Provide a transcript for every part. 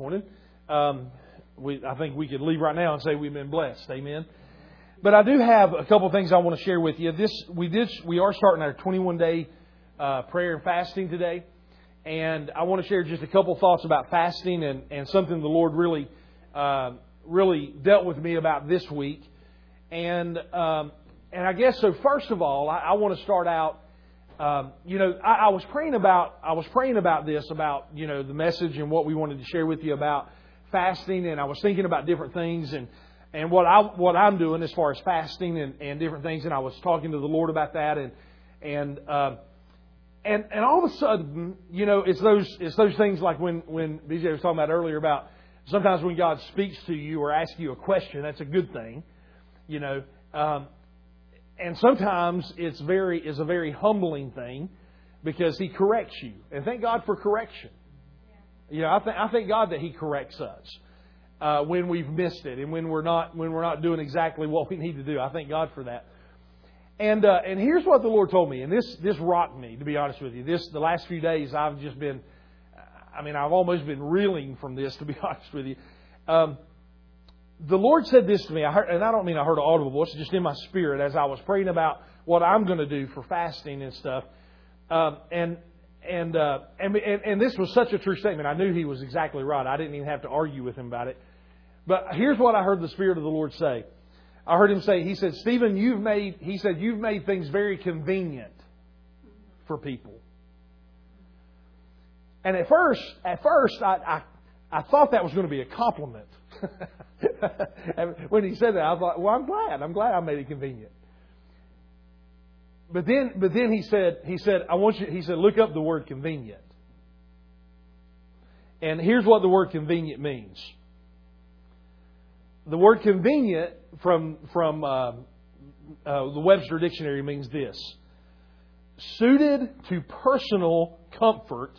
morning. Um, we, I think we could leave right now and say we've been blessed. Amen. But I do have a couple of things I want to share with you. This we did we are starting our 21 day uh, prayer and fasting today, and I want to share just a couple thoughts about fasting and, and something the Lord really uh, really dealt with me about this week. And um, and I guess so. First of all, I, I want to start out. Um, you know, I, I was praying about I was praying about this about you know the message and what we wanted to share with you about fasting, and I was thinking about different things and and what I what I'm doing as far as fasting and, and different things, and I was talking to the Lord about that, and and uh, and and all of a sudden, you know, it's those it's those things like when when BJ was talking about earlier about sometimes when God speaks to you or asks you a question, that's a good thing, you know. Um, and sometimes it's very is a very humbling thing because He corrects you, and thank God for correction. You know, I think I thank God that He corrects us uh, when we've missed it and when we're not when we're not doing exactly what we need to do. I thank God for that. And uh, and here's what the Lord told me, and this this rocked me to be honest with you. This the last few days I've just been, I mean I've almost been reeling from this to be honest with you. Um, the Lord said this to me, I heard, and I don't mean I heard an audible voice, just in my spirit as I was praying about what I'm going to do for fasting and stuff. Um, and and, uh, and and and this was such a true statement. I knew he was exactly right. I didn't even have to argue with him about it. But here's what I heard the Spirit of the Lord say. I heard him say, he said, Stephen, you've made, he said, you've made things very convenient for people. And at first, at first, I, I, I thought that was going to be a compliment. when he said that, I thought, well, I'm glad. I'm glad I made it convenient. But then, but then he said, he said, I want you, he said, look up the word convenient. And here's what the word convenient means. The word convenient from, from uh, uh, the Webster Dictionary means this suited to personal comfort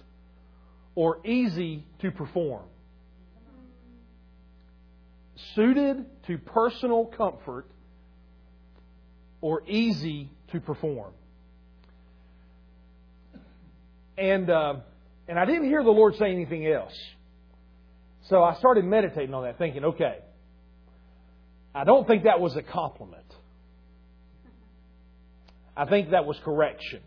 or easy to perform. Suited to personal comfort or easy to perform. And, uh, and I didn't hear the Lord say anything else. So I started meditating on that, thinking, okay, I don't think that was a compliment. I think that was correction.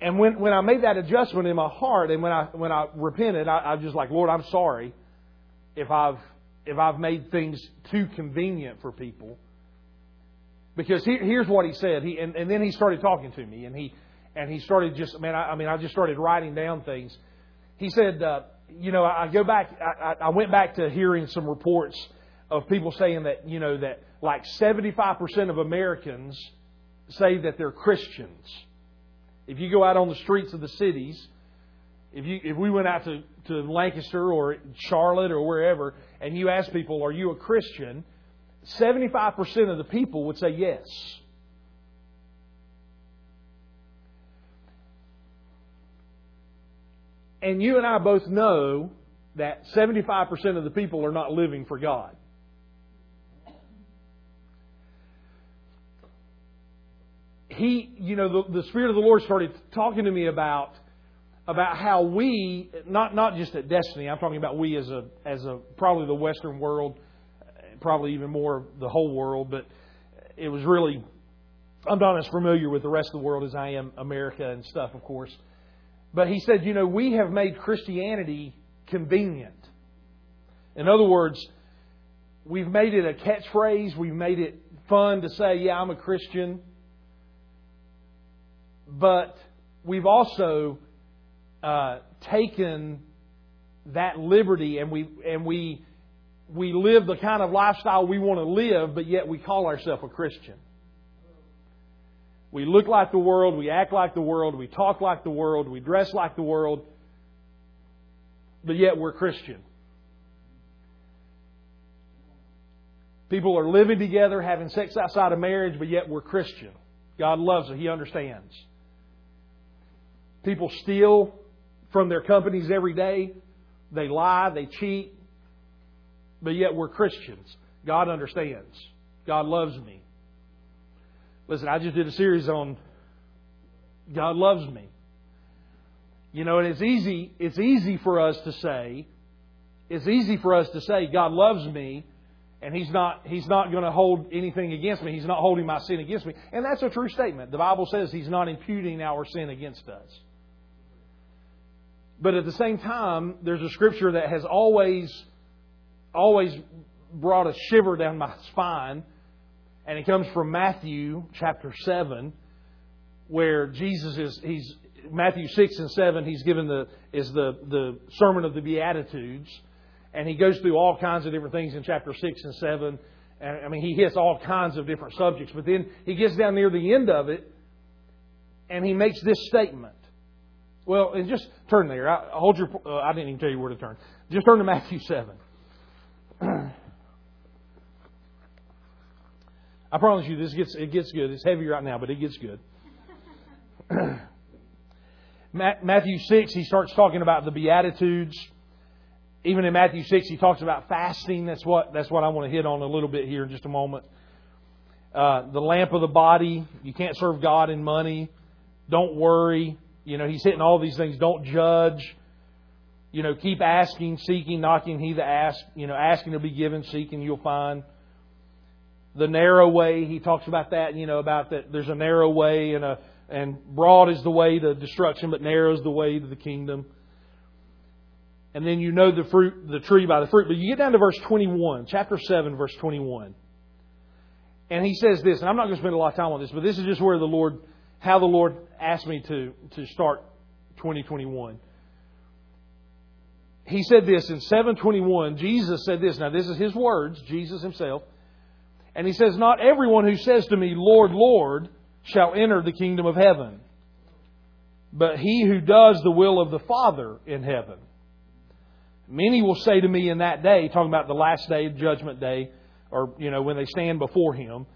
And when, when I made that adjustment in my heart and when I, when I repented, I, I was just like, Lord, I'm sorry if I've, if I've made things too convenient for people. Because he, here's what he said. He, and, and then he started talking to me and he, and he started just, man, I, I mean, I just started writing down things. He said, uh, you know, I go back, I, I went back to hearing some reports of people saying that, you know, that like 75% of Americans say that they're Christians. If you go out on the streets of the cities, if you if we went out to, to Lancaster or Charlotte or wherever and you ask people, Are you a Christian? 75% of the people would say yes. And you and I both know that 75% of the people are not living for God. he, you know, the, the Spirit of the Lord started talking to me about about how we, not not just at Destiny, I'm talking about we as a as a probably the Western world, probably even more the whole world, but it was really I'm not as familiar with the rest of the world as I am America and stuff, of course. But he said, you know, we have made Christianity convenient. In other words, we've made it a catchphrase, we've made it fun to say, yeah, I'm a Christian but we've also uh, taken that liberty and we and we we live the kind of lifestyle we want to live, but yet we call ourselves a Christian. We look like the world, we act like the world, we talk like the world, we dress like the world, but yet we're Christian. People are living together, having sex outside of marriage, but yet we're Christian. God loves it. He understands. People steal from their companies every day. They lie, they cheat, but yet we're Christians. God understands. God loves me. Listen, I just did a series on God loves me. You know, and it's easy it's easy for us to say it's easy for us to say God loves me and he's not he's not going to hold anything against me. He's not holding my sin against me. And that's a true statement. The Bible says he's not imputing our sin against us. But at the same time, there's a scripture that has always always brought a shiver down my spine, and it comes from Matthew chapter 7 where Jesus is he's Matthew 6 and 7 he's given the is the the sermon of the beatitudes and he goes through all kinds of different things in chapter 6 and 7. And, I mean, he hits all kinds of different subjects. But then he gets down near the end of it, and he makes this statement. Well, and just turn there. I, hold your. Uh, I didn't even tell you where to turn. Just turn to Matthew 7. I promise you, this gets it gets good. It's heavy right now, but it gets good. Matthew 6, he starts talking about the Beatitudes even in Matthew 6, he talks about fasting. That's what, that's what I want to hit on a little bit here in just a moment. Uh, the lamp of the body. You can't serve God in money. Don't worry. You know, he's hitting all these things. Don't judge. You know, keep asking, seeking, knocking. He that asks, you know, asking will be given, seeking you'll find. The narrow way, he talks about that, you know, about that there's a narrow way and a and broad is the way to destruction, but narrow is the way to the kingdom and then you know the fruit, the tree by the fruit. But you get down to verse 21, chapter 7, verse 21. And he says this, and I'm not going to spend a lot of time on this, but this is just where the Lord, how the Lord asked me to, to start 2021. He said this in 721, Jesus said this. Now this is his words, Jesus himself. And he says, Not everyone who says to me, Lord, Lord, shall enter the kingdom of heaven, but he who does the will of the Father in heaven. Many will say to me in that day, talking about the last day, judgment day, or, you know, when they stand before Him,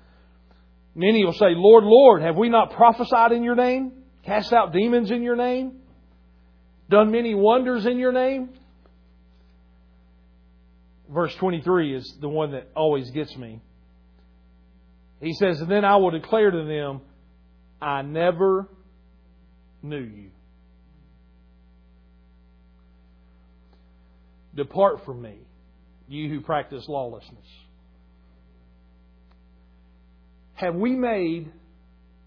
many will say, Lord, Lord, have we not prophesied in your name? Cast out demons in your name? Done many wonders in your name? Verse 23 is the one that always gets me. He says, And then I will declare to them, I never knew you. Depart from me, you who practice lawlessness. Have we made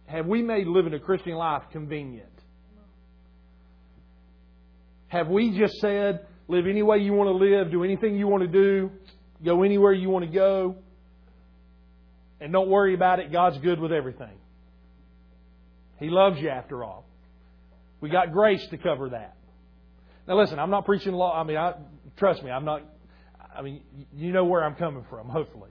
have we made living a Christian life convenient? Have we just said, live any way you want to live, do anything you want to do, go anywhere you want to go, and don't worry about it, God's good with everything. He loves you after all. We got grace to cover that. Now listen, I'm not preaching law. I mean, I, Trust me, I'm not, I mean, you know where I'm coming from, hopefully.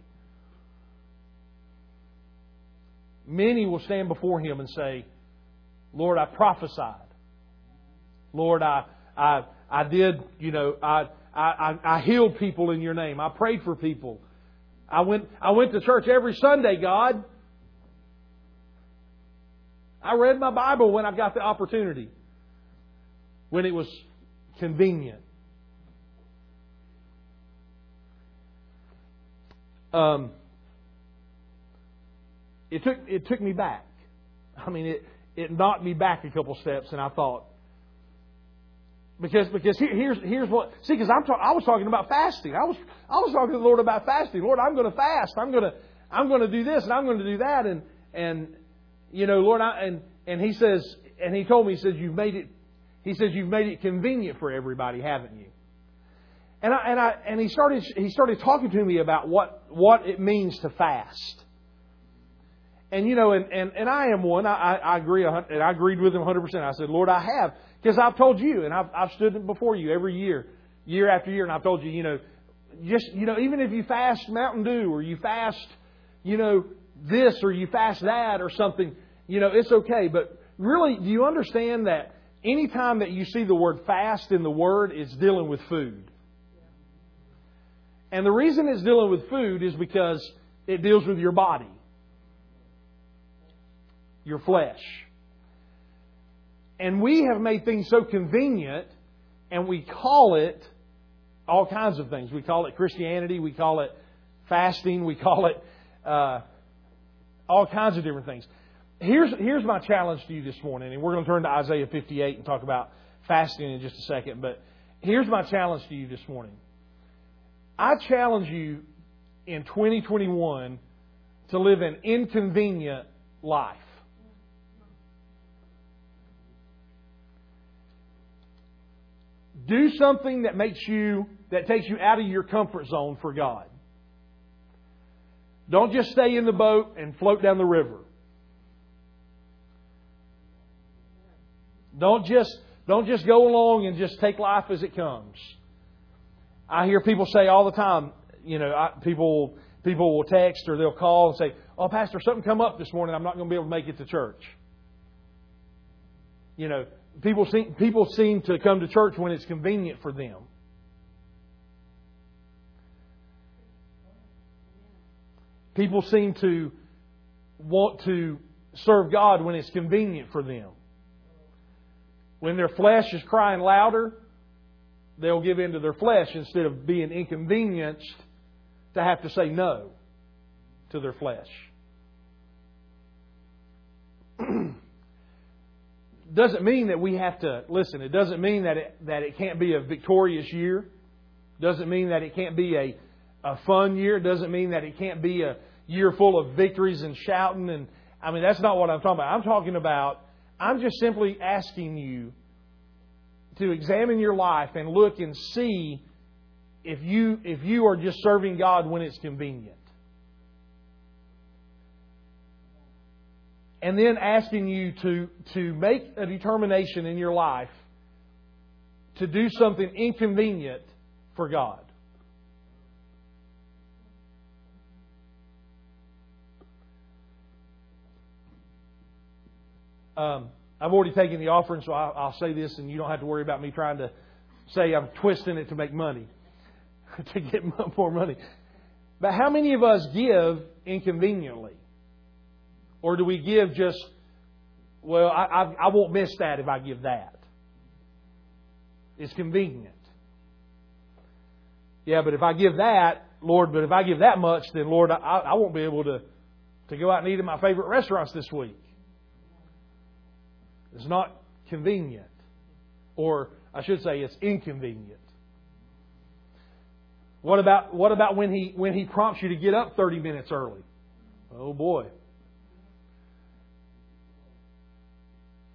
Many will stand before Him and say, Lord, I prophesied. Lord, I, I, I did, you know, I, I, I healed people in your name. I prayed for people. I went, I went to church every Sunday, God. I read my Bible when I got the opportunity, when it was convenient. um, it took it took me back. I mean, it it knocked me back a couple steps, and I thought because because here, here's here's what see because I'm I was talking about fasting. I was I was talking to the Lord about fasting. Lord, I'm going to fast. I'm going to I'm going to do this and I'm going to do that and and you know Lord I and and He says and He told me He says you've made it He says you've made it convenient for everybody, haven't you? And I, and I, and he started, he started talking to me about what, what it means to fast. And you know, and, and, and I am one. I, I agree, and I agreed with him 100%. I said, Lord, I have. Because I've told you, and I've, I've stood before you every year, year after year, and I've told you, you know, just, you know, even if you fast Mountain Dew, or you fast, you know, this, or you fast that, or something, you know, it's okay. But really, do you understand that anytime that you see the word fast in the Word, it's dealing with food? And the reason it's dealing with food is because it deals with your body, your flesh. And we have made things so convenient, and we call it all kinds of things. We call it Christianity, we call it fasting, we call it uh, all kinds of different things. Here's, here's my challenge to you this morning, and we're going to turn to Isaiah 58 and talk about fasting in just a second. But here's my challenge to you this morning. I challenge you in 2021 to live an inconvenient life. Do something that makes you that takes you out of your comfort zone for God. Don't just stay in the boat and float down the river. Don't just don't just go along and just take life as it comes. I hear people say all the time, you know, I, people people will text or they'll call and say, "Oh, pastor, something come up this morning. I'm not going to be able to make it to church." You know, people seem people seem to come to church when it's convenient for them. People seem to want to serve God when it's convenient for them. When their flesh is crying louder, they'll give in to their flesh instead of being inconvenienced to have to say no to their flesh. doesn't mean that we have to listen. It doesn't mean that it, that it can't be a victorious year. Doesn't mean that it can't be a, a fun year. Doesn't mean that it can't be a year full of victories and shouting. And I mean, that's not what I'm talking about. I'm talking about. I'm just simply asking you to examine your life and look and see if you if you are just serving God when it's convenient. And then asking you to, to make a determination in your life to do something inconvenient for God. Um, I've already taken the offering, so I'll, I'll say this, and you don't have to worry about me trying to say I'm twisting it to make money, to get more money. But how many of us give inconveniently? Or do we give just, well, I, I, I won't miss that if I give that? It's convenient. Yeah, but if I give that, Lord, but if I give that much, then Lord, I, I won't be able to, to go out and eat at my favorite restaurants this week. It's not convenient. Or I should say it's inconvenient. What about what about when he when he prompts you to get up 30 minutes early? Oh boy.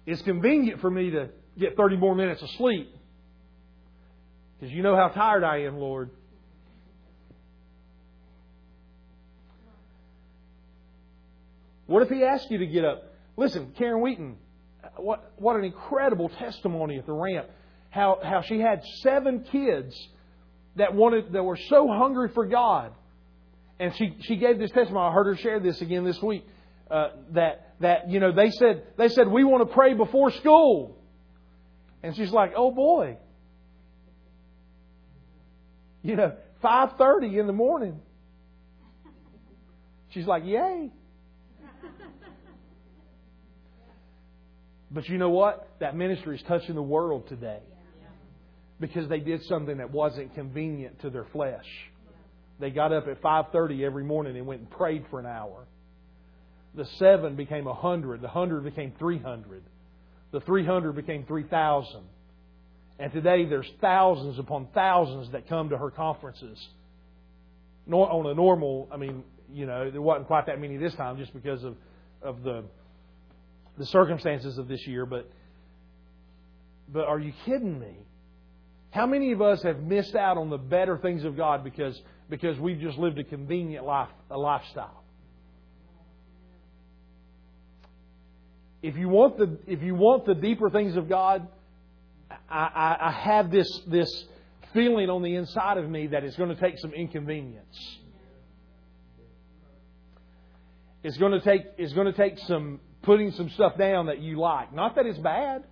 It's convenient for me to get 30 more minutes of sleep. Because you know how tired I am, Lord. What if He asked you to get up? Listen, Karen Wheaton, what, what an incredible testimony at the ramp. How, how she had seven kids that wanted that were so hungry for God. And she, she gave this testimony. I heard her share this again this week. Uh, that that you know they said they said we want to pray before school, and she's like, oh boy, you know, five thirty in the morning. She's like, yay. But you know what? That ministry is touching the world today because they did something that wasn't convenient to their flesh. They got up at 5:30 every morning and went and prayed for an hour. The seven became a hundred. The hundred became three hundred. The three hundred became three thousand. And today there's thousands upon thousands that come to her conferences. On a normal, I mean, you know, there wasn't quite that many this time just because of, of the the circumstances of this year, but but are you kidding me? How many of us have missed out on the better things of God because because we've just lived a convenient life a lifestyle? If you want the if you want the deeper things of God, I, I, I have this this feeling on the inside of me that it's going to take some inconvenience. It's going to take it's going to take some putting some stuff down that you like. Not that it's bad.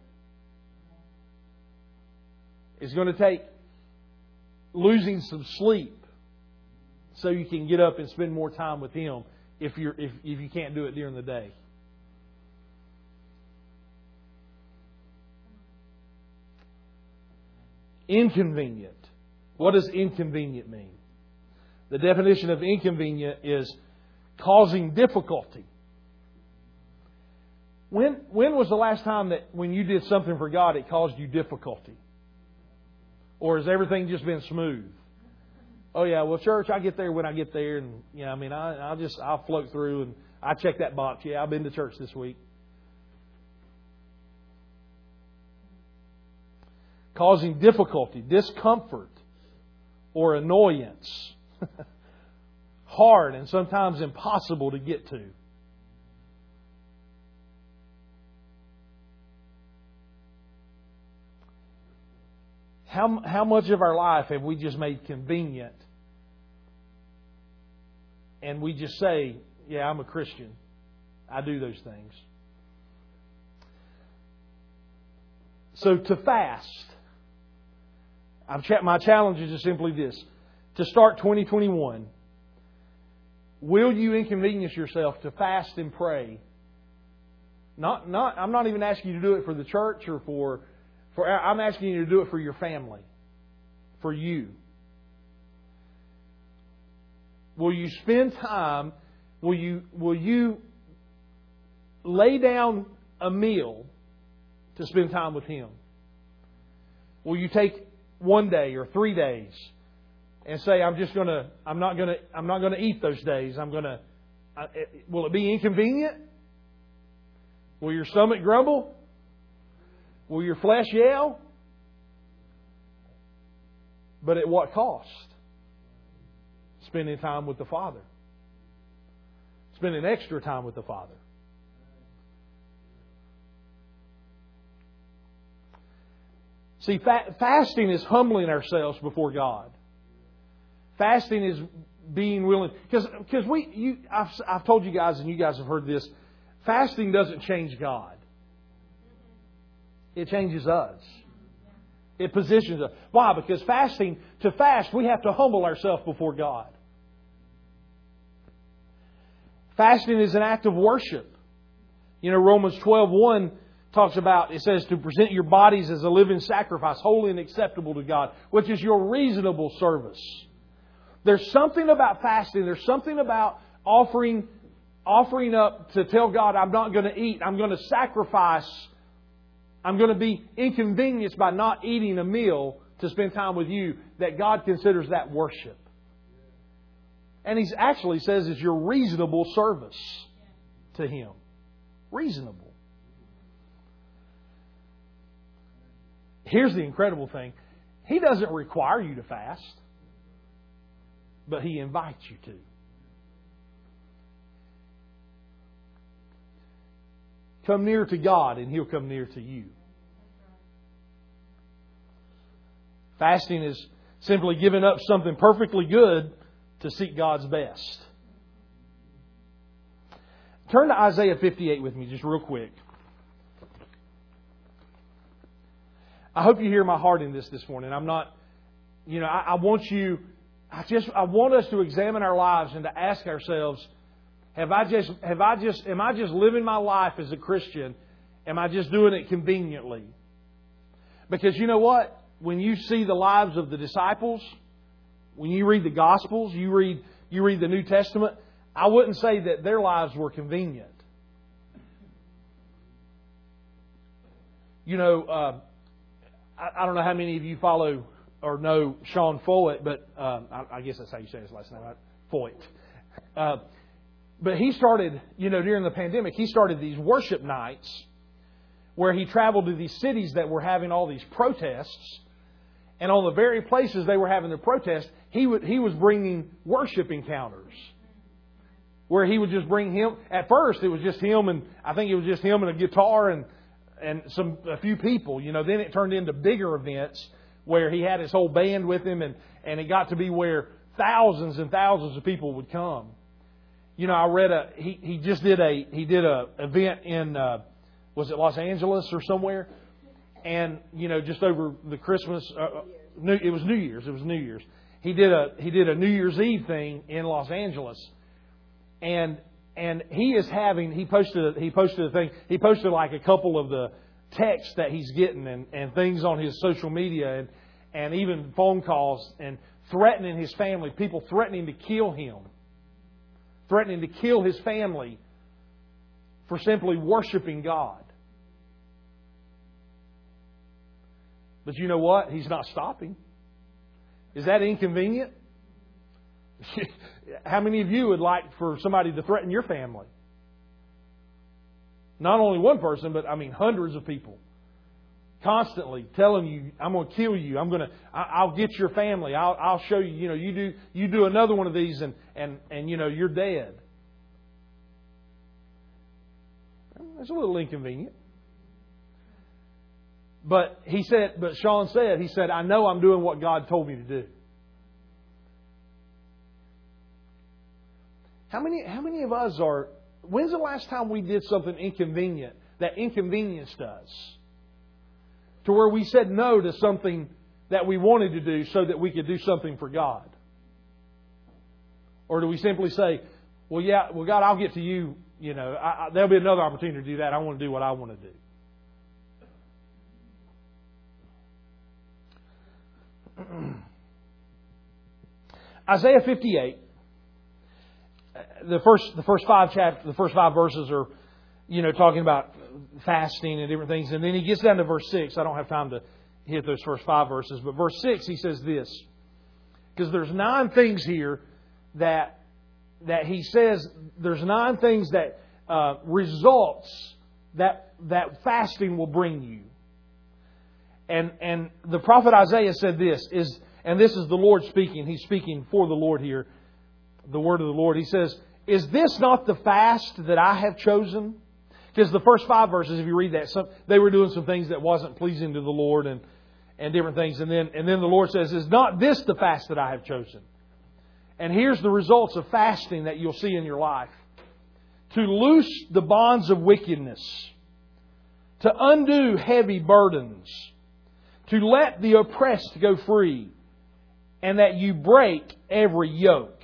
It's going to take losing some sleep so you can get up and spend more time with Him if you're if, if you can't do it during the day. Inconvenient. What does inconvenient mean? The definition of inconvenient is causing difficulty. When, when was the last time that when you did something for God it caused you difficulty? Or has everything just been smooth? oh yeah, well church, I get there when I get there, and you know, I mean, I, I'll just I'll float through and I check that box. Yeah, I've been to church this week. Causing difficulty, discomfort, or annoyance. Hard and sometimes impossible to get to. How, how much of our life have we just made convenient and we just say, Yeah, I'm a Christian. I do those things. So to fast, My challenge is just simply this. To start 2021, will you inconvenience yourself to fast and pray? Not, not, I'm not even asking you to do it for the church or for for, I'm asking you to do it for your family, for you. Will you spend time? Will you, will you lay down a meal to spend time with Him? Will you take one day or three days and say, "I'm just gonna, I'm not gonna, I'm not gonna eat those days. I'm gonna." Will it be inconvenient? Will your stomach grumble? Will your flesh yell? But at what cost? Spending time with the Father. Spending extra time with the Father. See, fa- fasting is humbling ourselves before God. Fasting is being willing, because we, you, I've, I've told you guys, and you guys have heard this. Fasting doesn't change God. It changes us. It positions us. Why? Because fasting, to fast, we have to humble ourselves before God. Fasting is an act of worship. You know, Romans 12 1 talks about, it says to present your bodies as a living sacrifice, holy and acceptable to God, which is your reasonable service. There's something about fasting, there's something about offering, offering up to tell God, I'm not going to eat, I'm going to sacrifice I'm going to be inconvenienced by not eating a meal to spend time with you, that God considers that worship. And He actually says it's your reasonable service to Him. Reasonable. Here's the incredible thing He doesn't require you to fast, but He invites you to. Come near to God, and He'll come near to you. Fasting is simply giving up something perfectly good to seek God's best. Turn to Isaiah 58 with me just real quick. I hope you hear my heart in this this morning. I'm not, you know, I, I want you, I just, I want us to examine our lives and to ask ourselves, have I just, have I just, am I just living my life as a Christian? Am I just doing it conveniently? Because you know what? when you see the lives of the disciples, when you read the Gospels, you read, you read the New Testament, I wouldn't say that their lives were convenient. You know, uh, I, I, don't know how many of you follow or know Sean Feucht, but uh, I, I, guess that's how you say his last name, right? Feucht. Uh, but he started, you know, during the pandemic, he started these worship nights where he traveled to these cities that were having all these protests and on the very places they were having their protest, he, would, he was bringing worship encounters. Where he would just bring him. At first, it was just him, and I think it was just him and a guitar and and some a few people. You know, then it turned into bigger events where he had his whole band with him, and and it got to be where thousands and thousands of people would come. You know, I read a he he just did a he did a event in uh, was it Los Angeles or somewhere and you know just over the Christmas, uh, uh, New, it was New Year's. It was New Year's. He did a he did a New Year's Eve thing in Los Angeles, and and he is having he posted he posted a thing he posted like a couple of the texts that he's getting and and things on his social media and and even phone calls and threatening his family people threatening to kill him threatening to kill his family for simply worshiping God But you know what? He's not stopping. Is that inconvenient? How many of you would like for somebody to threaten your family? Not only one person, but I mean hundreds of people. Constantly telling you, I'm going to kill you. I'm going to, I'll get your family. I'll, I'll show you, you know, you do, you do another one of these and, and, and, you know, you're dead. It's a little inconvenient. But he said, but Sean said, he said, I know I'm doing what God told me to do. How many, how many of us are, when's the last time we did something inconvenient that inconvenienced us? To where we said no to something that we wanted to do so that we could do something for God? Or do we simply say, well, yeah, well, God, I'll get to you, you know, I, I, there'll be another opportunity to do that. I want to do what I want to do. Isaiah 58, the first, the first five chapters, the first five verses are, you know, talking about fasting and different things. And then he gets down to verse 6. I don't have time to hit those first five verses. But verse 6, he says this. Because there's nine things here that, that he says, there's nine things that uh, results that, that fasting will bring you. And, and the prophet Isaiah said this, is, and this is the Lord speaking. He's speaking for the Lord here, the word of the Lord. He says, Is this not the fast that I have chosen? Because the first five verses, if you read that, some, they were doing some things that wasn't pleasing to the Lord and, and different things. And then, and then the Lord says, Is not this the fast that I have chosen? And here's the results of fasting that you'll see in your life to loose the bonds of wickedness, to undo heavy burdens to let the oppressed go free, and that you break every yoke?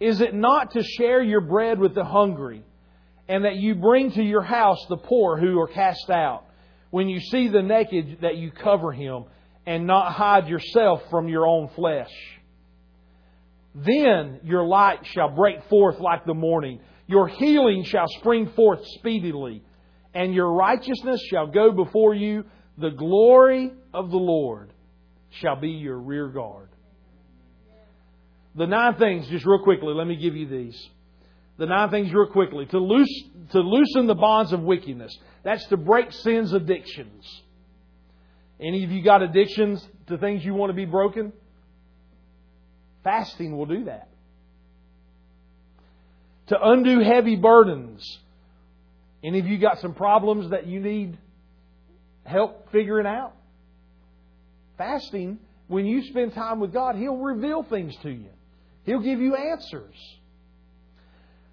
Is it not to share your bread with the hungry, and that you bring to your house the poor who are cast out? When you see the naked, that you cover him, and not hide yourself from your own flesh. Then your light shall break forth like the morning. Your healing shall spring forth speedily, and your righteousness shall go before you the glory of the Lord shall be your rear guard. The nine things, just real quickly, let me give you these. The nine things, real quickly. To, loose, to loosen the bonds of wickedness. That's to break sin's addictions. Any of you got addictions to things you want to be broken? Fasting will do that. To undo heavy burdens. Any of you got some problems that you need help figuring out. Fasting, when you spend time with God, He'll reveal things to you. He'll give you answers.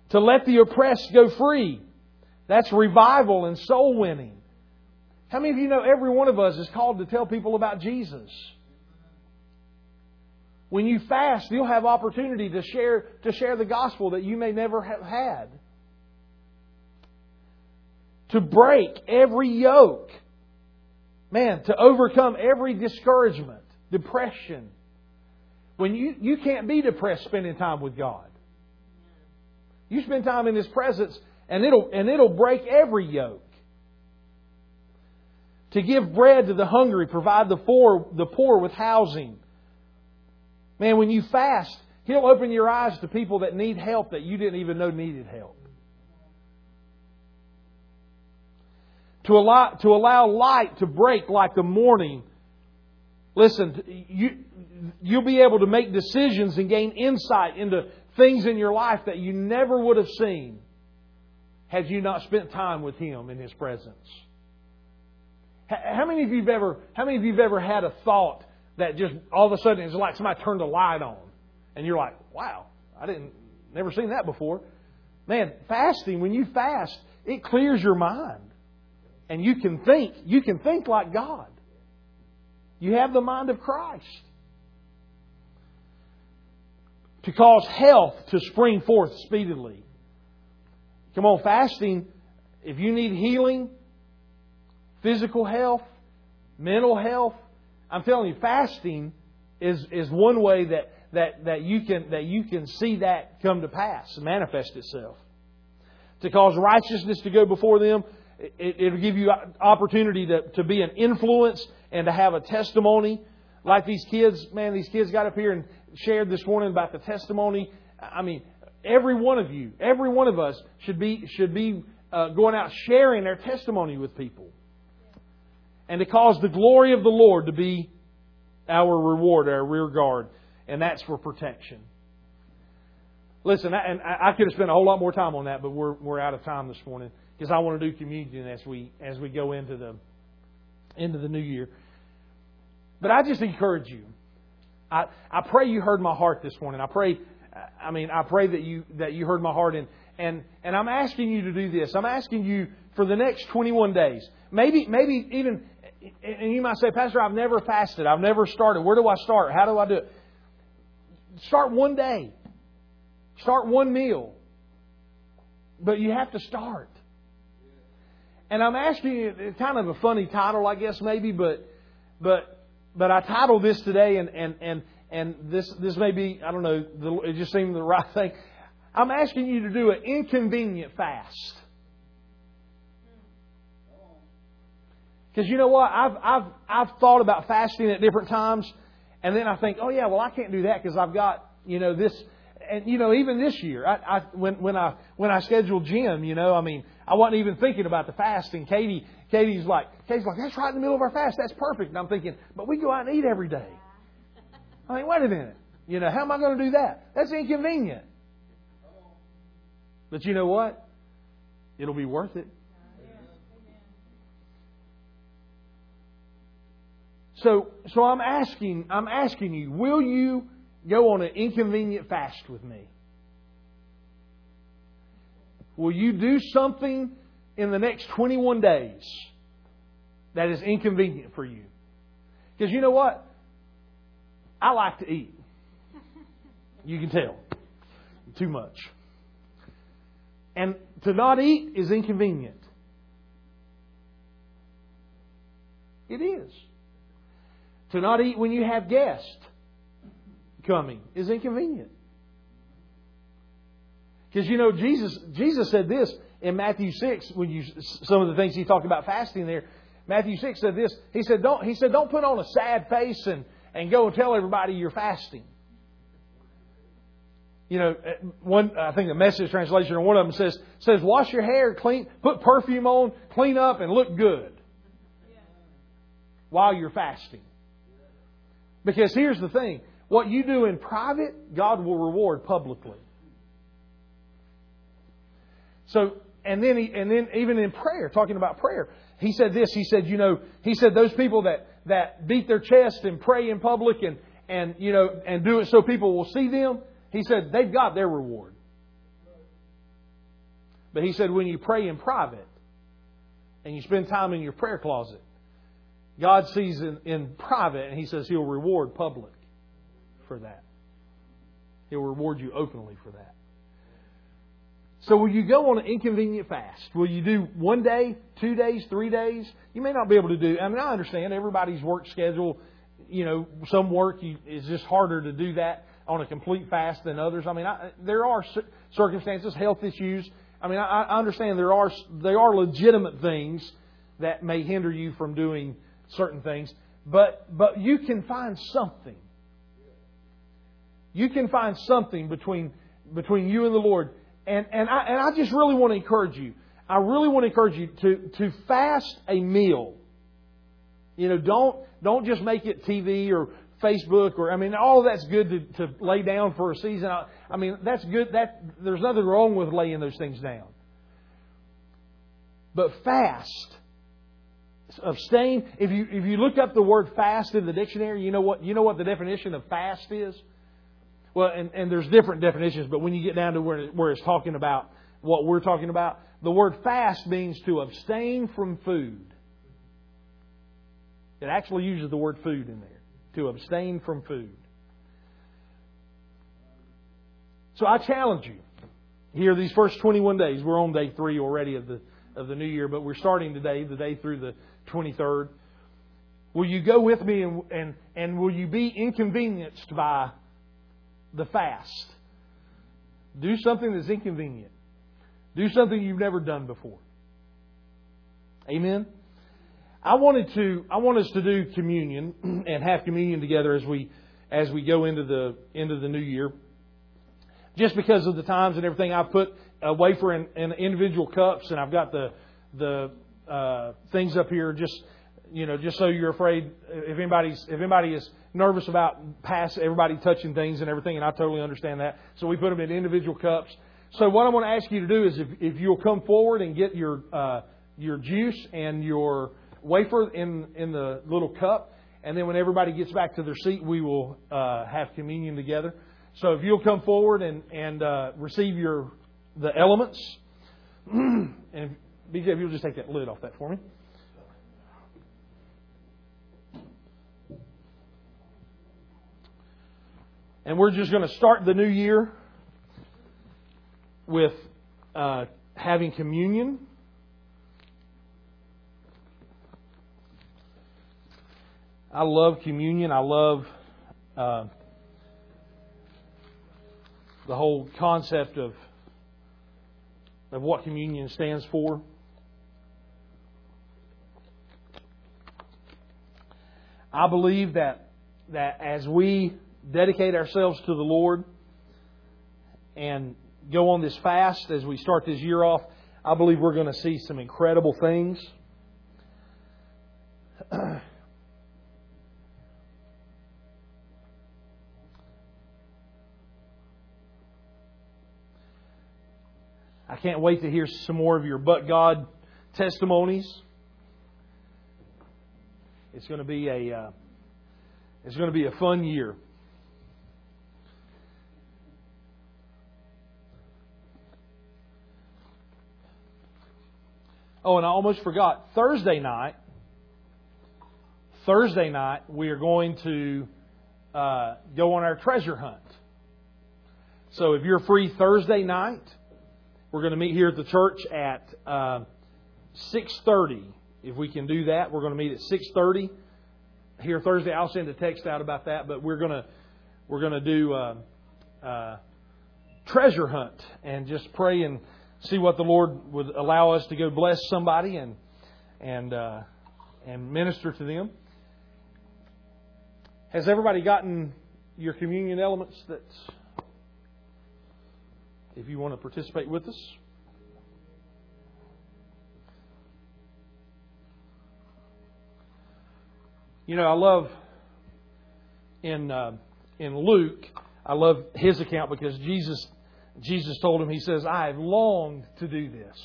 To let the oppressed go free. That's revival and soul winning. How many of you know every one of us is called to tell people about Jesus? When you fast, you'll have opportunity to share, to share the gospel that you may never have had. To break every yoke. Man, to overcome every discouragement, depression. When you, you can't be depressed spending time with God. You spend time in His presence and it'll, and it'll break every yoke. To give bread to the hungry, provide the poor, the poor with housing. Man, when you fast, He'll open your eyes to people that need help that you didn't even know needed help. to allow, to allow light to break like the morning. Listen, you, you'll be able to make decisions and gain insight into things in your life that you never would have seen had you not spent time with Him in His presence. How many of you've ever, how many of you've ever had a thought that just all of a sudden it's like somebody turned a light on, and you're like, "Wow, I didn't, never seen that before." Man, fasting when you fast, it clears your mind and you can think, you can think like God. You have the mind of Christ. To cause health to spring forth speedily. Come on, fasting, if you need healing, physical health, mental health, I'm telling you, fasting is, is one way that, that, that, you can, that you can see that come to pass, manifest itself. To cause righteousness to go before them, it, will give you opportunity to, to be an influence and to have a testimony. Like these kids, man, these kids got up here and shared this morning about the testimony. I mean, every one of you, every one of us should be should be uh, going out sharing their testimony with people, and to cause the glory of the Lord to be our reward, our rear guard, and that's for protection. Listen, I, and I could have spent a whole lot more time on that, but we're we're out of time this morning because I want to do communion as we as we go into the into the new year. But I just encourage you. I I pray you heard my heart this morning. I pray I mean I pray that you that you heard my heart and and and I'm asking you to do this. I'm asking you for the next 21 days. Maybe maybe even and you might say, Pastor, I've never fasted. I've never started. Where do I start? How do I do it? Start one day. Start one meal. But you have to start. And I'm asking you, kind of a funny title, I guess, maybe, but, but, but I titled this today, and, and, and, and this, this may be, I don't know, it just seemed the right thing. I'm asking you to do an inconvenient fast. Because you know what? I've, I've, I've thought about fasting at different times, and then I think, oh, yeah, well, I can't do that because I've got, you know, this and you know, even this year, I, I when when I when I scheduled gym, you know, I mean, I wasn't even thinking about the fast. And Katie, Katie's like, Katie's like, that's right in the middle of our fast. That's perfect. And I'm thinking, but we go out and eat every day. I mean, wait a minute. You know, how am I going to do that? That's inconvenient. But you know what? It'll be worth it. So, so I'm asking, I'm asking you, will you go on an inconvenient fast with me? Will you do something in the next 21 days that is inconvenient for you? Because you know what? I like to eat. You can tell. Too much. And to not eat is inconvenient. It is. To not eat when you have guests coming is inconvenient. Because you know Jesus Jesus said this in Matthew six when you some of the things he talked about fasting there. Matthew six said this. He said don't he said don't put on a sad face and and go and tell everybody you're fasting. You know, uh, one I think the message translation or one of them says says wash your hair, clean, put perfume on, clean up, and look good while you're fasting. Because here's the thing what you do in private, God will reward publicly. So, and then, he, and then even in prayer, talking about prayer, he said this. He said, you know, he said those people that that beat their chest and pray in public and and you know and do it so people will see them. He said they've got their reward. But he said when you pray in private and you spend time in your prayer closet, God sees in, in private and he says he'll reward public for that. He'll reward you openly for that. So will you go on an inconvenient fast? Will you do one day, two days, three days? You may not be able to do. I mean, I understand everybody's work schedule. You know, some work you, is just harder to do that on a complete fast than others. I mean, I, there are circumstances, health issues. I mean, I, I understand there are there are legitimate things that may hinder you from doing certain things, but but you can find something you can find something between, between you and the Lord. And, and, I, and I just really want to encourage you. I really want to encourage you to, to fast a meal. You know, don't, don't just make it TV or Facebook or, I mean, all that's good to, to lay down for a season. I, I mean, that's good. That, there's nothing wrong with laying those things down. But fast, abstain. If you, if you look up the word fast in the dictionary, you know what, you know what the definition of fast is? Well, and, and there's different definitions, but when you get down to where, where it's talking about what we're talking about, the word fast means to abstain from food. It actually uses the word food in there. To abstain from food. So I challenge you. Here, these first 21 days, we're on day three already of the, of the new year, but we're starting today, the day through the 23rd. Will you go with me and, and, and will you be inconvenienced by the fast. Do something that's inconvenient. Do something you've never done before. Amen. I wanted to I want us to do communion and have communion together as we as we go into the into the new year. Just because of the times and everything, I've put a wafer in, in individual cups, and I've got the the uh, things up here just you know just so you're afraid if anybody's if anybody is nervous about pass everybody touching things and everything, and I totally understand that. So we put them in individual cups. So what I want to ask you to do is if, if you'll come forward and get your uh, your juice and your wafer in in the little cup, and then when everybody gets back to their seat, we will uh, have communion together. So if you'll come forward and and uh, receive your the elements, and BJ, if you'll just take that lid off that for me. And we're just going to start the new year with uh, having communion. I love communion. I love uh, the whole concept of of what communion stands for. I believe that that as we dedicate ourselves to the Lord and go on this fast as we start this year off, I believe we're going to see some incredible things. I can't wait to hear some more of your but God testimonies. It's going to be a uh, it's going to be a fun year. Oh, and I almost forgot. Thursday night, Thursday night, we are going to uh, go on our treasure hunt. So if you're free Thursday night, we're going to meet here at the church at uh, 6:30. If we can do that, we're going to meet at 6:30 here Thursday. I'll send a text out about that, but we're going to we're going to do uh, uh, treasure hunt and just pray and see what the Lord would allow us to go bless somebody and and uh, and minister to them. Has everybody gotten your communion elements? That if you want to participate with us. You know, I love in uh, in Luke. I love his account because Jesus Jesus told him, He says, I have longed to do this.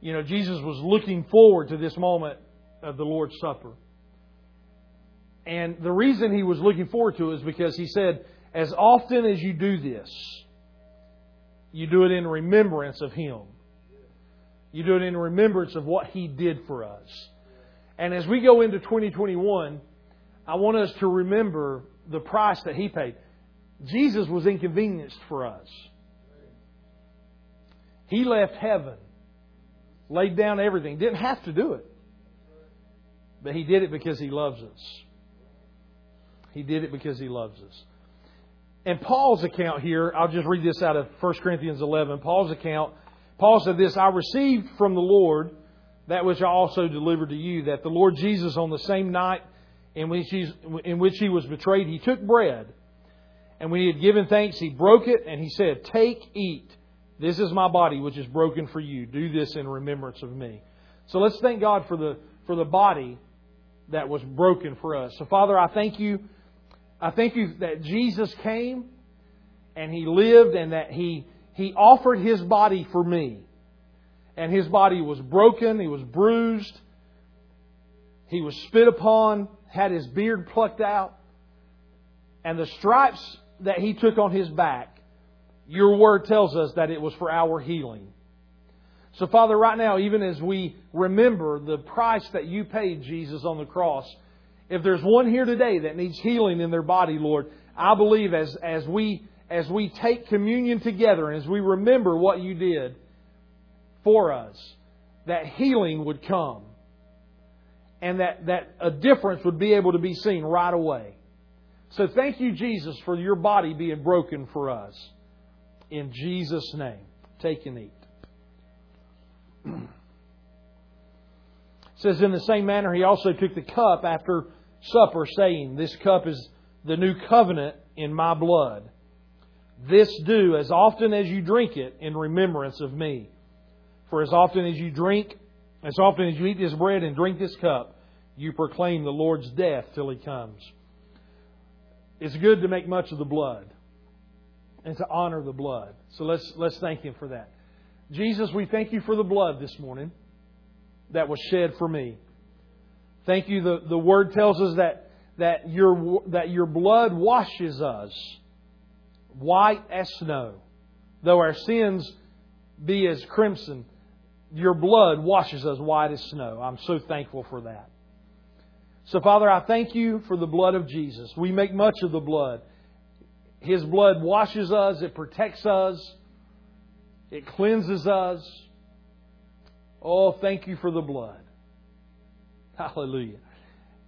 You know, Jesus was looking forward to this moment of the Lord's Supper. And the reason he was looking forward to it is because he said, As often as you do this, you do it in remembrance of Him. You do it in remembrance of what He did for us. And as we go into 2021, I want us to remember the price that He paid. Jesus was inconvenienced for us. He left heaven, laid down everything, didn't have to do it. But He did it because He loves us. He did it because He loves us. And Paul's account here, I'll just read this out of 1 Corinthians 11. Paul's account, Paul said this I received from the Lord that which I also delivered to you, that the Lord Jesus, on the same night in which, in which he was betrayed, he took bread. And when he had given thanks, he broke it and he said, Take, eat. This is my body, which is broken for you. Do this in remembrance of me. So let's thank God for the, for the body that was broken for us. So, Father, I thank you. I thank you that Jesus came and he lived and that he, he offered his body for me. And his body was broken, he was bruised, he was spit upon, had his beard plucked out. And the stripes that he took on his back, your word tells us that it was for our healing. So, Father, right now, even as we remember the price that you paid, Jesus, on the cross, if there's one here today that needs healing in their body, Lord, I believe as, as, we, as we take communion together and as we remember what you did for us, that healing would come and that, that a difference would be able to be seen right away. So thank you, Jesus, for your body being broken for us. In Jesus' name. Take and eat. it says, In the same manner, he also took the cup after supper, saying, This cup is the new covenant in my blood. This do as often as you drink it in remembrance of me. For as often as you drink, as often as you eat this bread and drink this cup, you proclaim the Lord's death till he comes. It's good to make much of the blood and to honor the blood. So let's, let's thank him for that. Jesus, we thank you for the blood this morning that was shed for me. Thank you. The, the word tells us that, that, your, that your blood washes us white as snow. Though our sins be as crimson, your blood washes us white as snow. I'm so thankful for that. So, Father, I thank you for the blood of Jesus. We make much of the blood. His blood washes us, it protects us, it cleanses us. Oh, thank you for the blood. Hallelujah.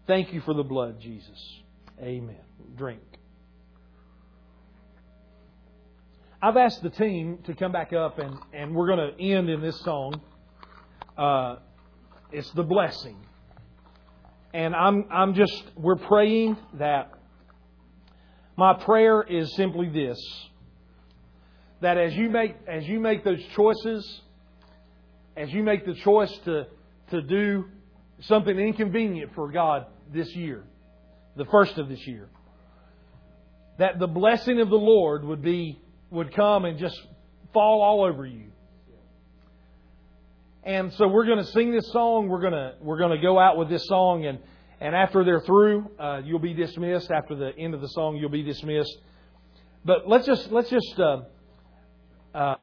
Thank you for the blood, Jesus. Amen. Drink. I've asked the team to come back up, and, and we're going to end in this song. Uh, it's the blessing. And I'm, I'm just, we're praying that my prayer is simply this that as you make, as you make those choices, as you make the choice to, to do something inconvenient for God this year, the first of this year, that the blessing of the Lord would be would come and just fall all over you. And so we're going to sing this song. We're going to we're going to go out with this song, and and after they're through, uh, you'll be dismissed. After the end of the song, you'll be dismissed. But let's just let's just uh, uh,